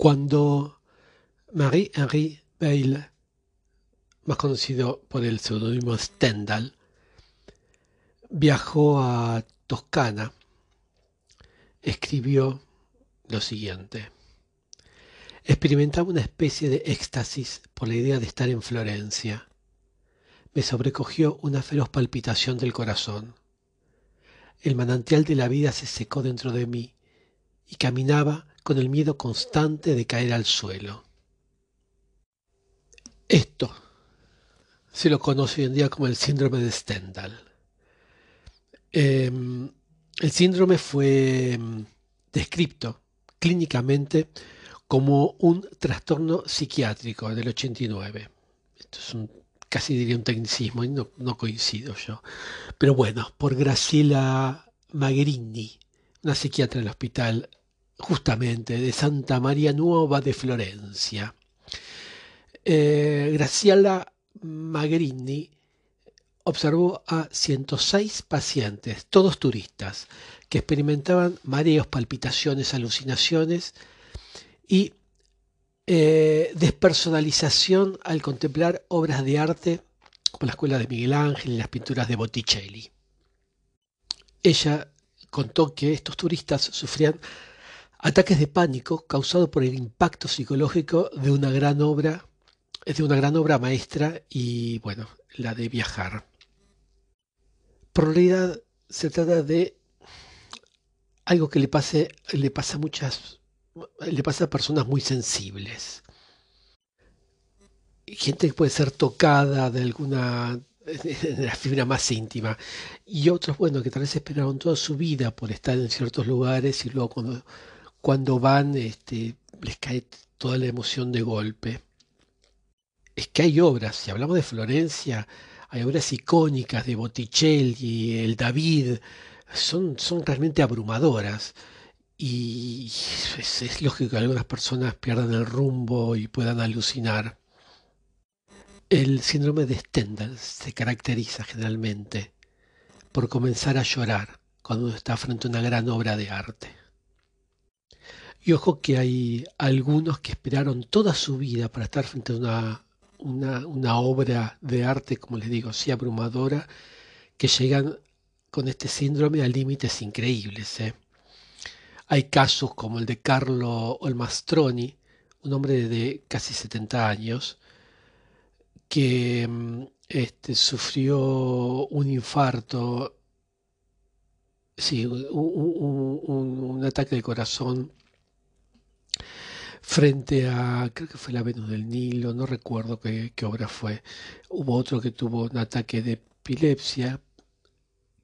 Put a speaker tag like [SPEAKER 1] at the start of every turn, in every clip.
[SPEAKER 1] Cuando Marie-Henri Beyle, más conocido por el seudónimo Stendhal, viajó a Toscana, escribió lo siguiente. Experimentaba una especie de éxtasis por la idea de estar en Florencia. Me sobrecogió una feroz palpitación del corazón. El manantial de la vida se secó dentro de mí y caminaba con el miedo constante de caer al suelo. Esto se lo conoce hoy en día como el síndrome de Stendhal. Em, el síndrome fue em, descrito clínicamente como un trastorno psiquiátrico del 89. Esto es un, casi diría un tecnicismo y no, no coincido yo. Pero bueno, por Graciela Magherini, una psiquiatra del hospital justamente de Santa María Nuova de Florencia. Eh, Graciela Magherini observó a 106 pacientes, todos turistas, que experimentaban mareos, palpitaciones, alucinaciones y eh, despersonalización al contemplar obras de arte como la escuela de Miguel Ángel y las pinturas de Botticelli. Ella contó que estos turistas sufrían ataques de pánico causados por el impacto psicológico de una gran obra, de una gran obra maestra y bueno, la de viajar. Por realidad se trata de algo que le pase, le pasa a muchas, le pasa a personas muy sensibles. Gente que puede ser tocada de alguna de la fibra más íntima. Y otros, bueno, que tal vez esperaron toda su vida por estar en ciertos lugares y luego cuando, cuando van, este, les cae toda la emoción de golpe. Es que hay obras, si hablamos de Florencia, hay obras icónicas de Botticelli, el David, son, son realmente abrumadoras. Y es, lógico que algunas personas pierdan el rumbo y puedan alucinar. El síndrome de Stendhal se caracteriza generalmente por comenzar a llorar cuando uno está frente a una gran obra de arte. Y ojo que hay algunos que esperaron toda su vida para estar frente a una una, obra de arte, como les digo, así abrumadora, que llegan con este síndrome a límites increíbles. ¿eh? Hay casos como el de Carlo Olmastroni, un hombre de casi 70 años, que mm, este, sufrió un infarto, sí, un ataque de corazón frente a, creo que fue la Venus del Nilo, no recuerdo qué, obra fue. Hubo otro que tuvo un ataque de epilepsia,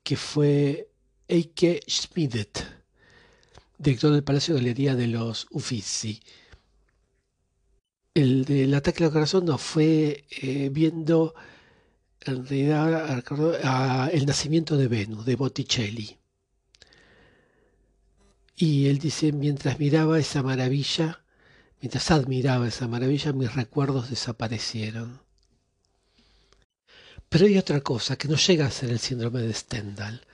[SPEAKER 1] que fue Eike Schmidt, director del Palacio de Galería de los Uffizi. El del ataque al corazón no fue eh, viendo en realidad el nacimiento de Venus, de Botticelli. Y él dice, mientras miraba esa maravilla, Mientras admiraba esa maravilla, mis recuerdos desaparecieron. Pero hay otra cosa que no llega a ser el síndrome de Stendhal.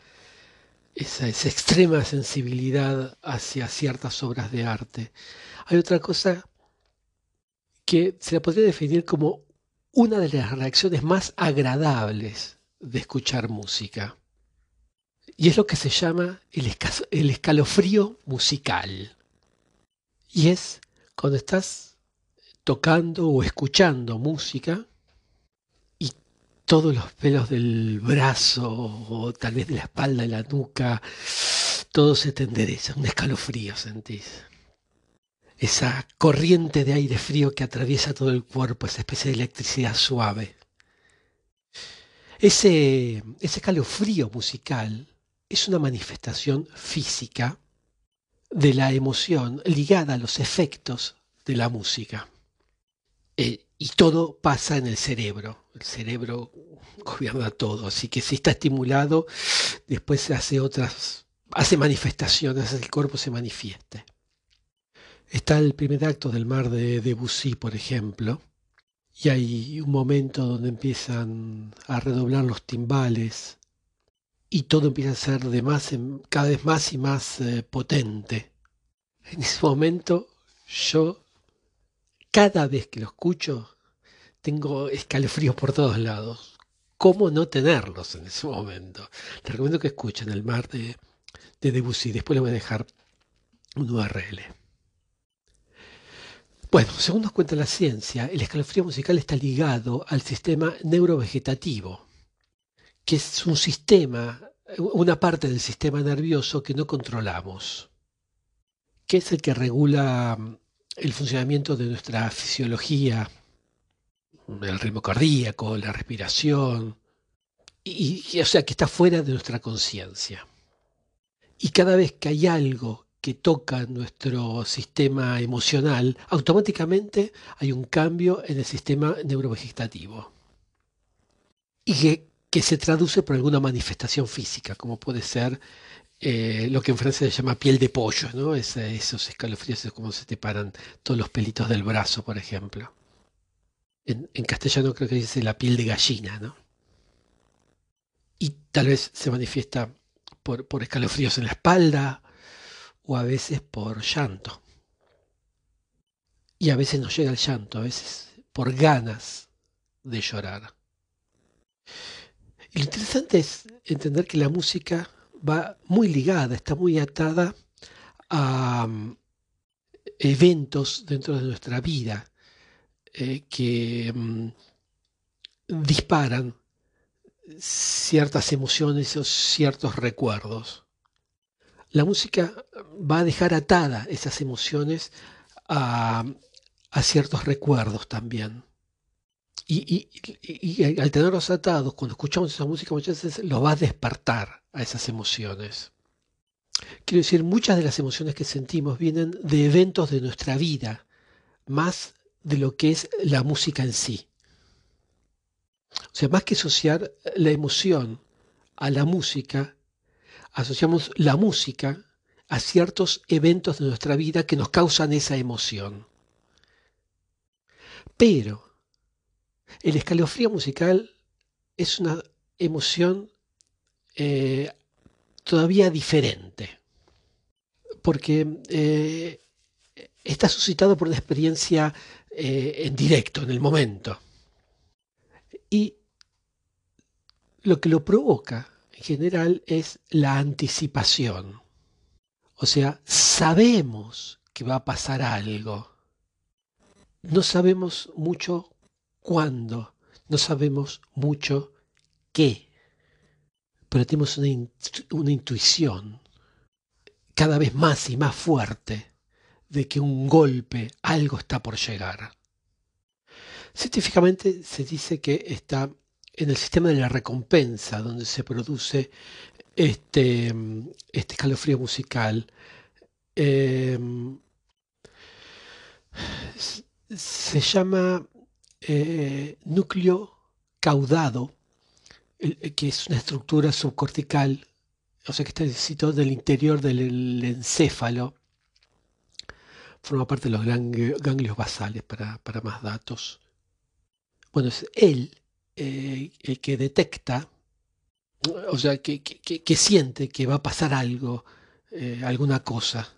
[SPEAKER 1] Esa, esa extrema sensibilidad hacia ciertas obras de arte. Hay otra cosa que se la podría definir como una de las reacciones más agradables de escuchar música. Y es lo que se llama el, el escalofrío musical. Y es cuando estás tocando o escuchando música y todos los pelos del brazo o tal vez de la espalda, de la nuca, todo se te endereza, un escalofrío sentís. Esa corriente de aire frío que atraviesa todo el cuerpo, esa especie de electricidad suave. Ese, ese escalofrío musical es una manifestación física de la emoción ligada a los efectos de la música. Eh, y todo pasa en el cerebro. El cerebro gobierna todo. Así que si está estimulado, después hace otras, hace manifestaciones, el cuerpo se manifieste. Está el primer acto del mar de Debussy, por ejemplo, y hay un momento donde empiezan a redoblar los timbales y todo empieza a ser de más, cada vez más y más eh, potente. En ese momento yo cada vez que lo escucho, tengo escalofríos por todos lados. ¿Cómo no tenerlos en ese momento? Te recomiendo que escuchen El mar de, de Debussy. Después le voy a dejar un URL. Bueno, según nos cuenta la ciencia, el escalofrío musical está ligado al sistema neurovegetativo, que es un sistema, una parte del sistema nervioso que no controlamos, que es el que regula mm, el funcionamiento de nuestra fisiología, el ritmo cardíaco, la respiración, y, o sea que está fuera de nuestra conciencia. Y cada vez que hay algo que toca nuestro sistema emocional, automáticamente hay un cambio en el sistema neurovegetativo. Y que, se traduce por alguna manifestación física, como puede ser eh, lo que en francés se llama piel de pollo, ¿no? esos escalofríos, es como se te paran todos los pelitos del brazo, por ejemplo. En, castellano creo que dice la piel de gallina, ¿no? Y tal vez se manifiesta por, por escalofríos en la espalda, o a veces por llanto. Y a veces no llega el llanto, a veces por ganas de llorar. Lo interesante es entender que la música va muy ligada, está muy atada a mm, eventos dentro de nuestra vida eh, que mm, disparan ciertas emociones o ciertos recuerdos la música va a dejar atada esas emociones a, ciertos recuerdos también. Y, al tenerlos atados, cuando escuchamos esa música muchas veces los va a despertar a esas emociones. Quiero decir, muchas de las emociones que sentimos vienen de eventos de nuestra vida, más de lo que es la música en sí. O sea, más que asociar la emoción a la música, asociamos la música a ciertos eventos de nuestra vida que nos causan esa emoción. Pero el escalofrío musical es una emoción eh, todavía diferente, porque eh, está suscitado por una experiencia eh, en directo, en el momento. Y lo que lo provoca general es la anticipación. O sea, sabemos que va a pasar algo. No sabemos mucho cuándo, no sabemos mucho qué, pero tenemos una, una intuición cada vez más y más fuerte de que un golpe, algo está por llegar. Científicamente se dice que está en el sistema de la recompensa, donde se produce este, este escalofrío musical. Em, se llama eh, núcleo caudado, que es una estructura subcortical, o sea que está situado del interior del encéfalo. Forma parte de los ganglios basales para, más datos. Bueno, es él eh, el que detecta, o sea, que, siente que va a pasar algo, eh, alguna cosa,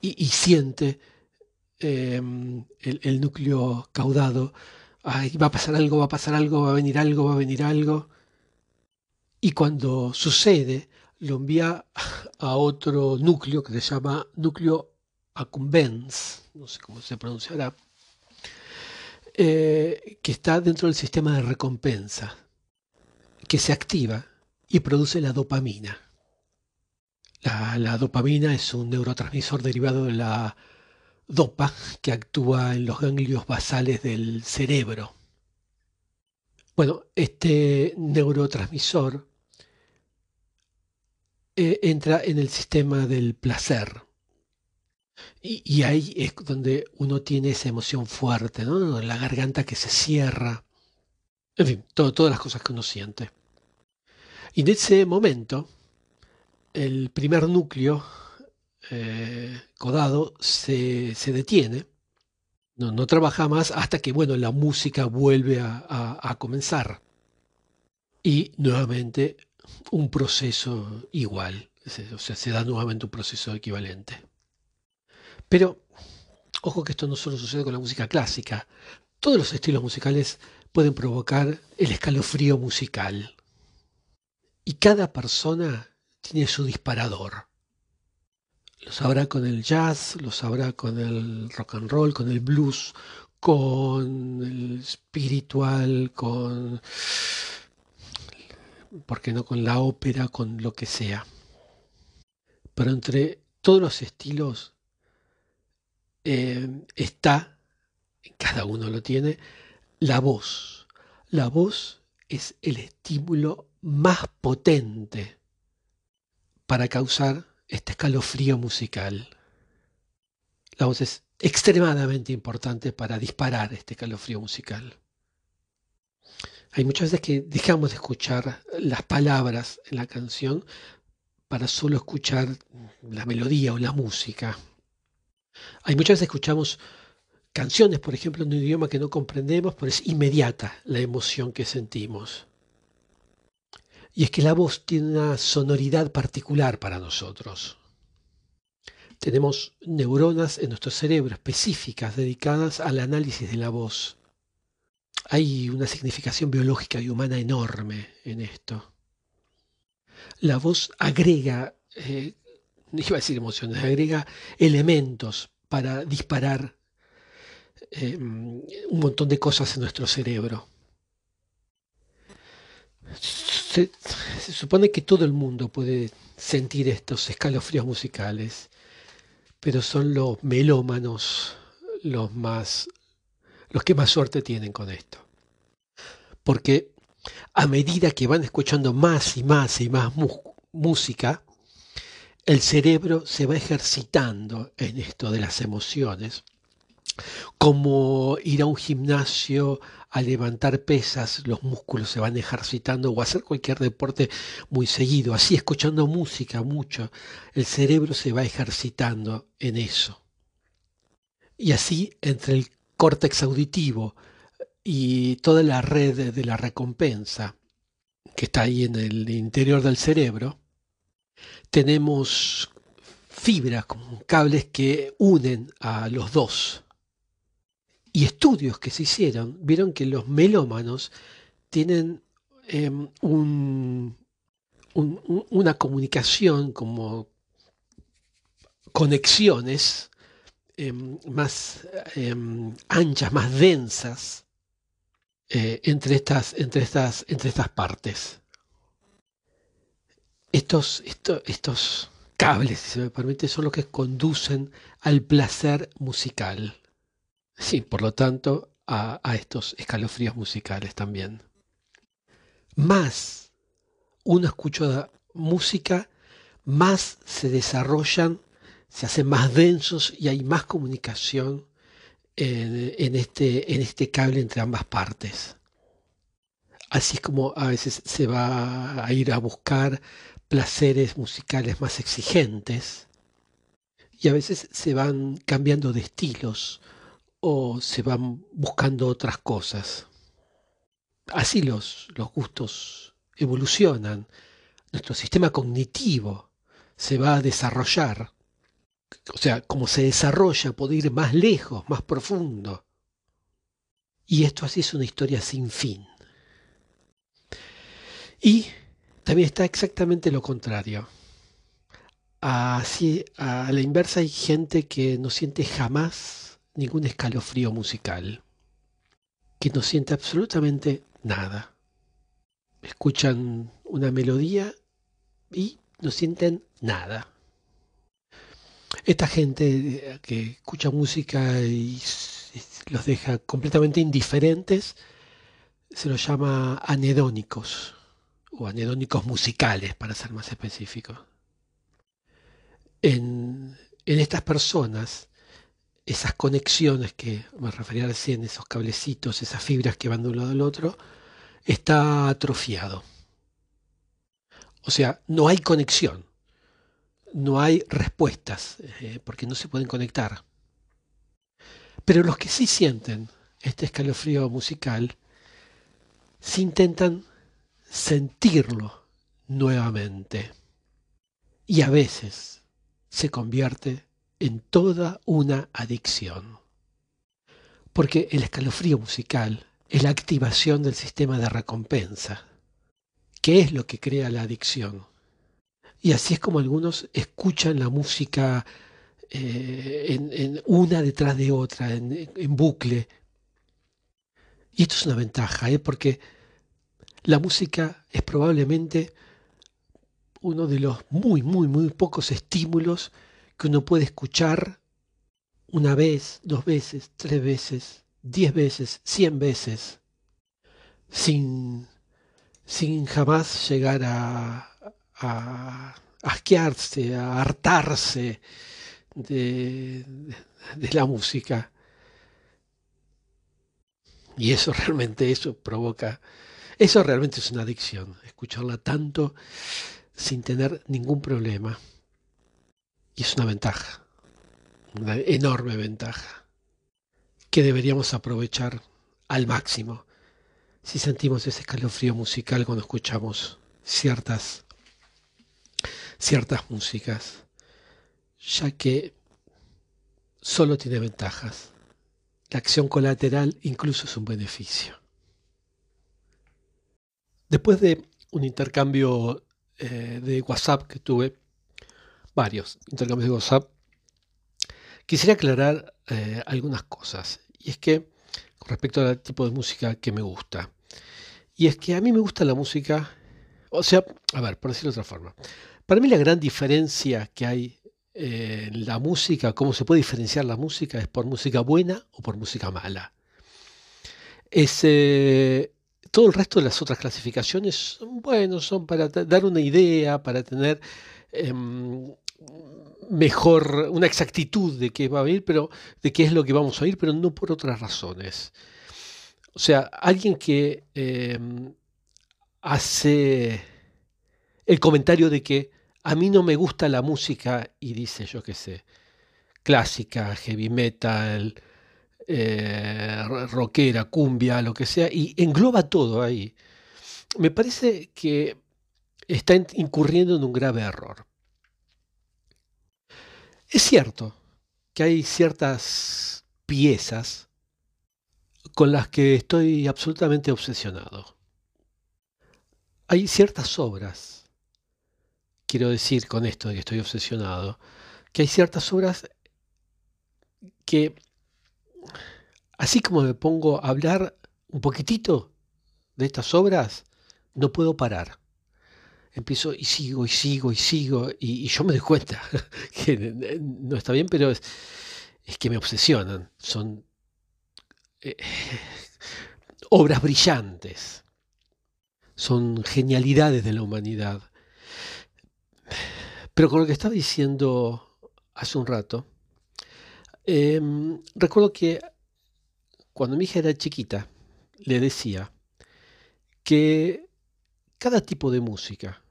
[SPEAKER 1] y, siente em, el, núcleo caudado, va a pasar algo, va a pasar algo, va a venir algo, va a venir algo, y cuando sucede, lo envía a otro núcleo que se llama núcleo accumbens, no sé cómo se pronunciará, eh, que está dentro del sistema de recompensa, que se activa y produce la dopamina. La, dopamina es un neurotransmisor derivado de la dopa que actúa en los ganglios basales del cerebro. Bueno, este neurotransmisor eh, entra en el sistema del placer. Y, ahí es donde uno tiene esa emoción fuerte, ¿no? La garganta que se cierra. En fin, todas las cosas que uno siente. Y en ese momento, el primer núcleo eh, codado se, detiene, no, trabaja más hasta que, bueno, la música vuelve a comenzar. Y nuevamente un proceso igual, o sea, se da nuevamente un proceso equivalente. Pero Ojo que esto no solo sucede con la música clásica. Todos los estilos musicales pueden provocar el escalofrío musical. Y cada persona tiene su disparador. Lo sabrá con el jazz, lo sabrá con el rock and roll, con el blues, con el espiritual, con, ¿por qué no con la ópera, con lo que sea? Pero entre todos los estilos eh, está, cada uno lo tiene, la voz. La voz es el estímulo más potente para causar este escalofrío musical. La voz es extremadamente importante para disparar este escalofrío musical. Hay muchas veces que dejamos de escuchar las palabras en la canción para solo escuchar la melodía o la música. Hay muchas veces que escuchamos canciones, por ejemplo, en un idioma que no comprendemos, pero es inmediata la emoción que sentimos. Y es que la voz tiene una sonoridad particular para nosotros. Tenemos neuronas en nuestro cerebro específicas dedicadas al análisis de la voz. Hay una significación biológica y humana enorme en esto. La voz agrega, eh, iba a decir emociones, agrega elementos para disparar eh, un montón de cosas en nuestro cerebro. Se, supone que todo el mundo puede sentir estos escalofríos musicales pero son los melómanos los más los que más suerte tienen con esto. Porque a medida que van escuchando más y más y más música, el cerebro se va ejercitando en esto de las emociones. Como ir a un gimnasio a levantar pesas, los músculos se van ejercitando o hacer cualquier deporte muy seguido. Así, escuchando música mucho, el cerebro se va ejercitando en eso. Y así, entre el córtex auditivo y toda la red de la recompensa que está ahí en el interior del cerebro, tenemos fibras, como cables que unen a los dos y estudios que se hicieron vieron que los melómanos tienen em, una comunicación como conexiones em, más em, anchas, más densas eh, entre, estas, entre, estas, entre estas partes. Estos, estos cables, si se me permite, son los que conducen al placer musical. Sí, por lo tanto, a, estos escalofríos musicales también. Más uno escucha música, más se desarrollan, se hacen más densos y hay más comunicación en, este, en este cable entre ambas partes. Así es como a veces se va a ir a buscar placeres musicales más exigentes y a veces se van cambiando de estilos o se van buscando otras cosas. Así los, los gustos evolucionan, nuestro sistema cognitivo se va a desarrollar. O sea, como se desarrolla, puede ir más lejos, más profundo. Y esto así es una historia sin fin. Y también está exactamente lo contrario. Así, a la inversa hay gente que no siente jamás ningún escalofrío musical, que no siente absolutamente nada. Escuchan una melodía y no sienten nada. Esta gente eh, que escucha música y los deja completamente indiferentes, se los llama anedónicos, o anedónicos musicales, para ser más específico. En, en estas personas esas conexiones que me refería recién, esos cablecitos, esas fibras que van de un lado al otro, está atrofiado. O sea, no hay conexión, no hay respuestas, eh, porque no se pueden conectar. Pero los que sí sienten este escalofrío musical, sí intentan sentirlo nuevamente. Y a veces se convierte en toda una adicción. Porque el escalofrío musical es la activación del sistema de recompensa, que es lo que crea la adicción. Y así es como algunos escuchan la música eh, en, una detrás de otra, en, bucle. Y esto es una ventaja, ¿eh? porque la música es probablemente uno de los muy, muy, muy pocos estímulos que uno puede escuchar una vez, dos veces, tres veces, diez veces, cien veces, sin, sin jamás llegar a, a asquearse, a hartarse de, de la música. Y eso realmente, eso provoca, eso realmente es una adicción, escucharla tanto sin tener ningún problema. Y es una ventaja, una enorme ventaja, que deberíamos aprovechar al máximo si sentimos ese escalofrío musical cuando escuchamos ciertas, ciertas músicas, ya que solo tiene ventajas. La acción colateral incluso es un beneficio. Después de un intercambio eh, de WhatsApp que tuve, varios intercambios de WhatsApp, quisiera aclarar eh, algunas cosas. Y es que, con respecto al tipo de música que me gusta, y es que a mí me gusta la música, o sea, a ver, por decirlo de otra forma, para mí la gran diferencia que hay eh, en la música, cómo se puede diferenciar la música, es por música buena o por música mala. Es, todo el resto de las otras clasificaciones, bueno, son para dar una idea, para tener em, mejor, una exactitud de qué va a oír, pero de qué es lo que vamos a oír, pero no por otras razones. O sea, alguien que em, hace el comentario de que a mí no me gusta la música y dice, yo qué sé, clásica, heavy metal, eh, rockera, cumbia, lo que sea, y engloba todo ahí. Me parece que está incurriendo en un grave error. Es cierto que hay ciertas piezas con las que estoy absolutamente obsesionado. Hay ciertas obras, quiero decir con esto de que estoy obsesionado, que hay ciertas obras que así como me pongo a hablar un poquitito de estas obras, no puedo parar. Empiezo y sigo y sigo y sigo y, yo me doy cuenta que no está bien, pero es, que me obsesionan. Son eh, obras brillantes. Son genialidades de la humanidad. Pero con lo que estaba diciendo hace un rato, em, recuerdo que cuando mi hija era chiquita, le decía que cada tipo de música,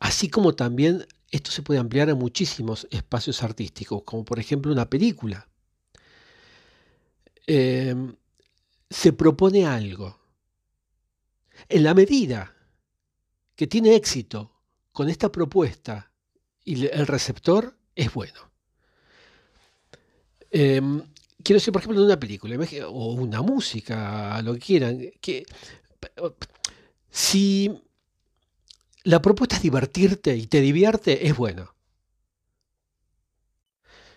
[SPEAKER 1] así como también esto se puede ampliar a muchísimos espacios artísticos, como por ejemplo una película, em, se propone algo. En la medida que tiene éxito con esta propuesta y el receptor es bueno. Em, quiero decir, por ejemplo, una película o una música, lo que quieran, que si la propuesta es divertirte y te divierte, es bueno.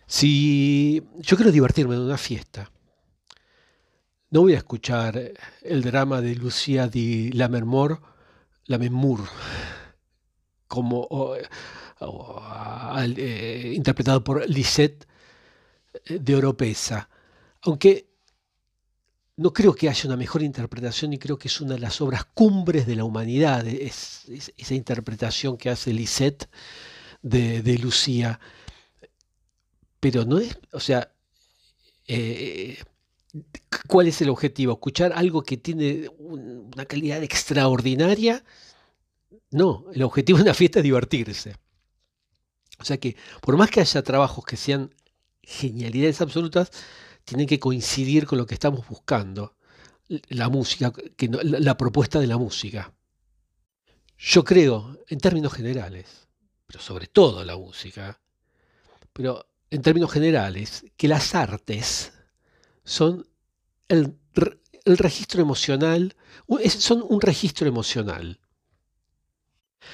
[SPEAKER 1] Si yo quiero divertirme en una fiesta, no voy a escuchar el drama de Lucía di Lammermoor, Lammermoor, como eh, interpretado por Lisette eh, de Oropesa. Aunque no creo que haya una mejor interpretación y creo que es una de las obras cumbres de la humanidad, es, esa interpretación que hace Lisette de, Lucía. Pero no es, o sea, eh, ¿cuál es el objetivo? ¿Escuchar algo que tiene una calidad extraordinaria? No, el objetivo de una fiesta es divertirse. O sea que por más que haya trabajos que sean genialidades absolutas, tienen que coincidir con lo que estamos buscando, la música, la, propuesta de la música. Yo creo, en términos generales, pero sobre todo la música, pero en términos generales, que las artes son el, el registro emocional, son un registro emocional.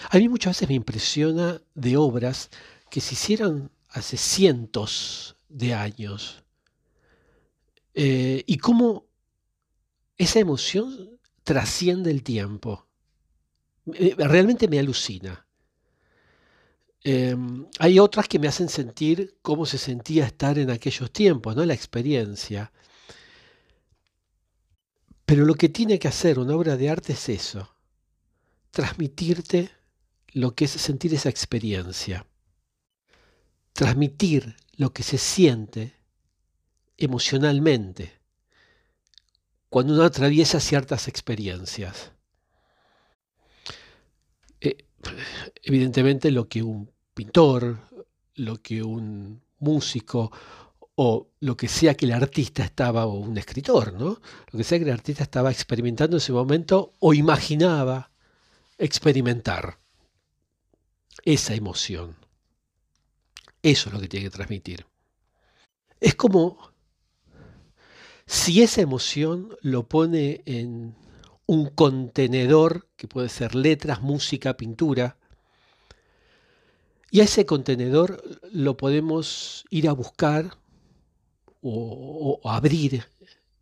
[SPEAKER 1] A mí muchas veces me impresiona de obras que se hicieran hace cientos de años eh, y cómo esa emoción trasciende el tiempo. Realmente me alucina. Em, hay otras que me hacen sentir cómo se sentía estar en aquellos tiempos, ¿no? La experiencia. Pero lo que tiene que hacer una obra de arte es eso, transmitirte lo que es sentir esa experiencia, transmitir lo que se siente emocionalmente cuando uno atraviesa ciertas experiencias. Eh, evidentemente lo que un pintor, lo que un músico o lo que sea que el artista estaba, o un escritor, ¿no? Lo que sea que el artista estaba experimentando en ese momento o imaginaba experimentar esa emoción. Eso es lo que tiene que transmitir. Es como si esa emoción lo pone en un contenedor, que puede ser letras, música, pintura, y a ese contenedor lo podemos ir a buscar o, abrir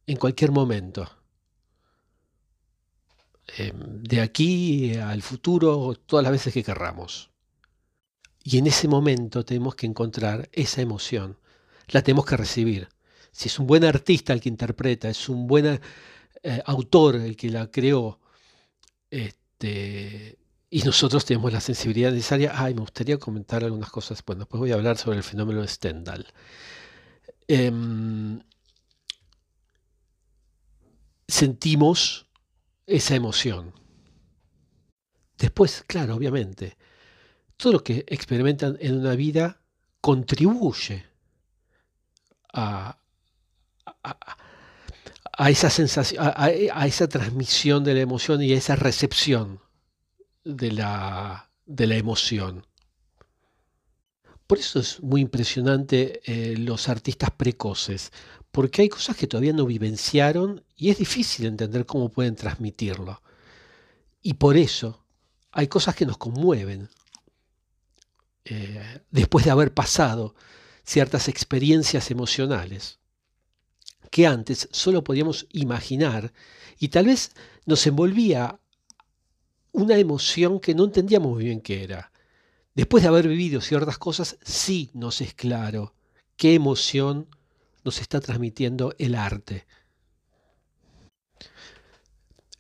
[SPEAKER 1] en cualquier momento. Em, de aquí al futuro, todas las veces que querramos. Y en ese momento tenemos que encontrar esa emoción. La tenemos que recibir. Si es un buen artista el que interpreta, es un buen eh, autor el que la creó, este, y nosotros tenemos la sensibilidad necesaria. Ay, me gustaría comentar algunas cosas. Bueno, después voy a hablar sobre el fenómeno de Stendhal. Em, sentimos esa emoción. Después, claro, obviamente, todo lo que experimentan en una vida contribuye a, esa sensación, a, esa transmisión de la emoción y a esa recepción de la, de la emoción. Por eso es muy impresionante eh, los artistas precoces, porque hay cosas que todavía no vivenciaron y es difícil entender cómo pueden transmitirlo. Y por eso hay cosas que nos conmueven eh, después de haber pasado ciertas experiencias emocionales que antes solo podíamos imaginar y tal vez nos envolvía una emoción que no entendíamos muy bien qué era. Después de haber vivido ciertas cosas, sí nos es claro qué emoción nos está transmitiendo el arte.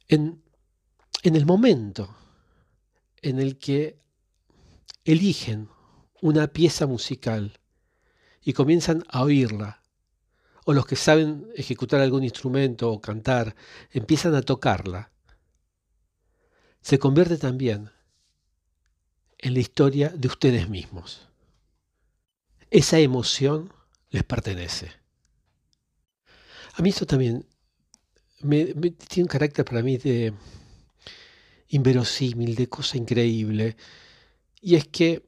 [SPEAKER 1] En, en el momento en el que eligen una pieza musical y comienzan a oírla, o los que saben ejecutar algún instrumento o cantar, empiezan a tocarla, se convierte también en la historia de ustedes mismos. Esa emoción les pertenece. A mí esto también me, tiene un carácter para mí de inverosímil, de cosa increíble. Y es que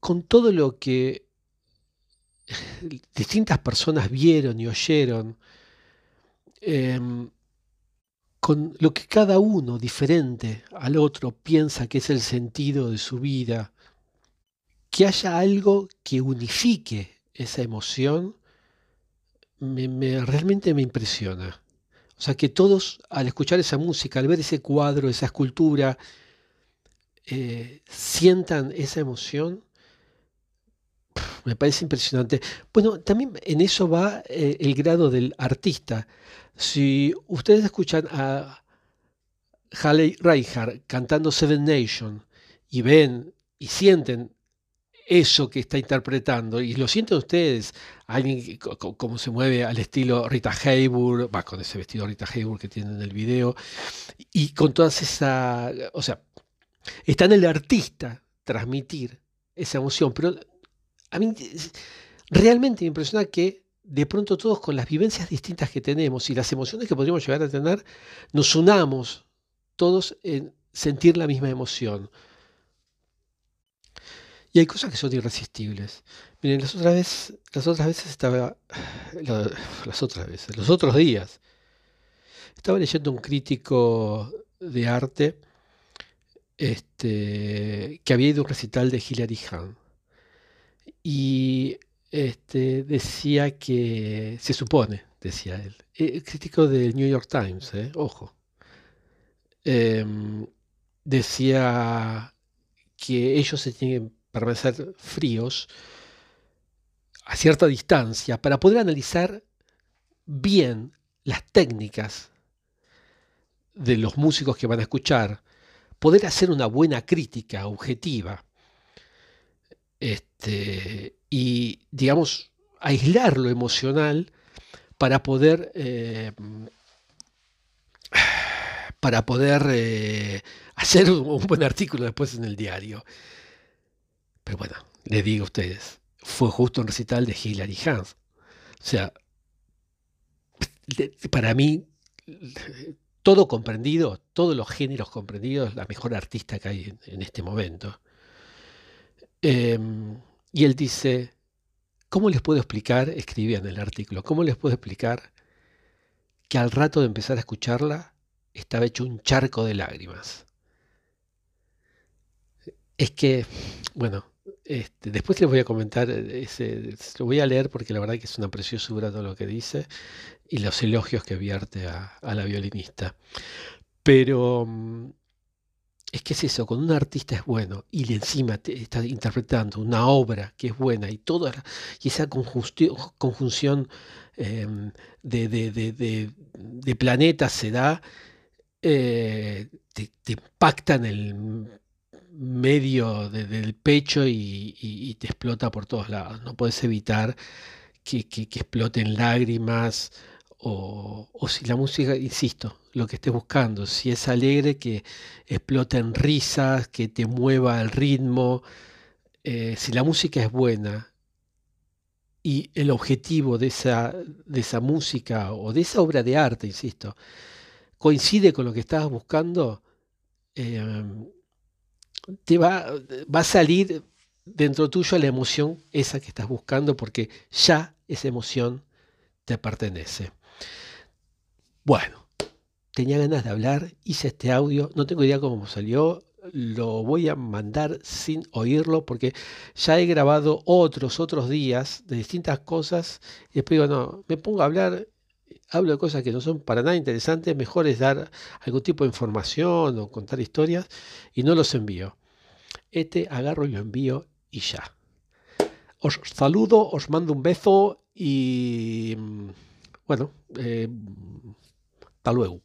[SPEAKER 1] con todo lo que distintas personas vieron y oyeron, em, con lo que cada uno diferente al otro piensa que es el sentido de su vida, que haya algo que unifique esa emoción, me, realmente me impresiona. O sea, que todos al escuchar esa música, al ver ese cuadro, esa escultura, eh, sientan esa emoción, me parece impresionante. Bueno, también en eso va eh, el grado del artista. Si ustedes escuchan a Halle Reinhardt cantando Seven Nation y ven y sienten eso que está interpretando, y lo sienten ustedes, alguien como se mueve al estilo Rita Hayworth, va con ese vestido Rita Hayworth que tienen en el video, y con todas esa, o sea, está en el artista transmitir esa emoción, pero a mí realmente me impresiona que de pronto todos con las vivencias distintas que tenemos y las emociones que podríamos llegar a tener, nos unamos todos en sentir la misma emoción. Y hay cosas que son irresistibles. Miren, las otras veces, las otras veces estaba, las otras veces, los otros días, estaba leyendo un crítico de arte este, que había ido a un recital de Hilary Hahn. Y este, decía que, se supone, decía él, eh, crítico del New York Times, eh, ojo, em, decía que ellos se tienen que permanecer fríos a cierta distancia para poder analizar bien las técnicas de los músicos que van a escuchar, poder hacer una buena crítica objetiva este, y, digamos, aislar lo emocional para poder, eh, para poder eh, hacer un, buen artículo después en el diario. Pero bueno, les digo a ustedes, fue justo un recital de Hilary Hans. O sea, para mí, todo comprendido, todos los géneros comprendidos, la mejor artista que hay en, este momento. Em, y él dice, ¿cómo les puedo explicar? Escribía en el artículo, ¿cómo les puedo explicar que al rato de empezar a escucharla estaba hecho un charco de lágrimas? Es que, bueno, este, después les voy a comentar, ese, lo voy a leer porque la verdad que es una preciosura todo lo que dice y los elogios que vierte a, la violinista. Pero mm, es que es eso, cuando un artista es bueno y encima está interpretando una obra que es buena y toda y esa conjunción em, de, planetas se da, eh, te, impacta en el medio del pecho y, te explota por todos lados. No puedes evitar que exploten lágrimas o, si la música, insisto, lo que estés buscando, si es alegre, que explote en risas, que te mueva el ritmo, eh, si la música es buena y el objetivo de esa, de esa música o de esa obra de arte, insisto, coincide con lo que estabas buscando, em, te va, va a salir dentro tuyo la emoción esa que estás buscando porque ya esa emoción te pertenece. Bueno, tenía ganas de hablar, hice este audio, no tengo idea cómo salió, lo voy a mandar sin oírlo porque ya he grabado otros, otros días de distintas cosas y después digo, no, me pongo a hablar, hablo de cosas que no son para nada interesantes, mejor es dar algún tipo de información o contar historias y no los envío. Este agarro y lo envío y ya. Os saludo, os mando un beso y mm, bueno, eh, hasta luego.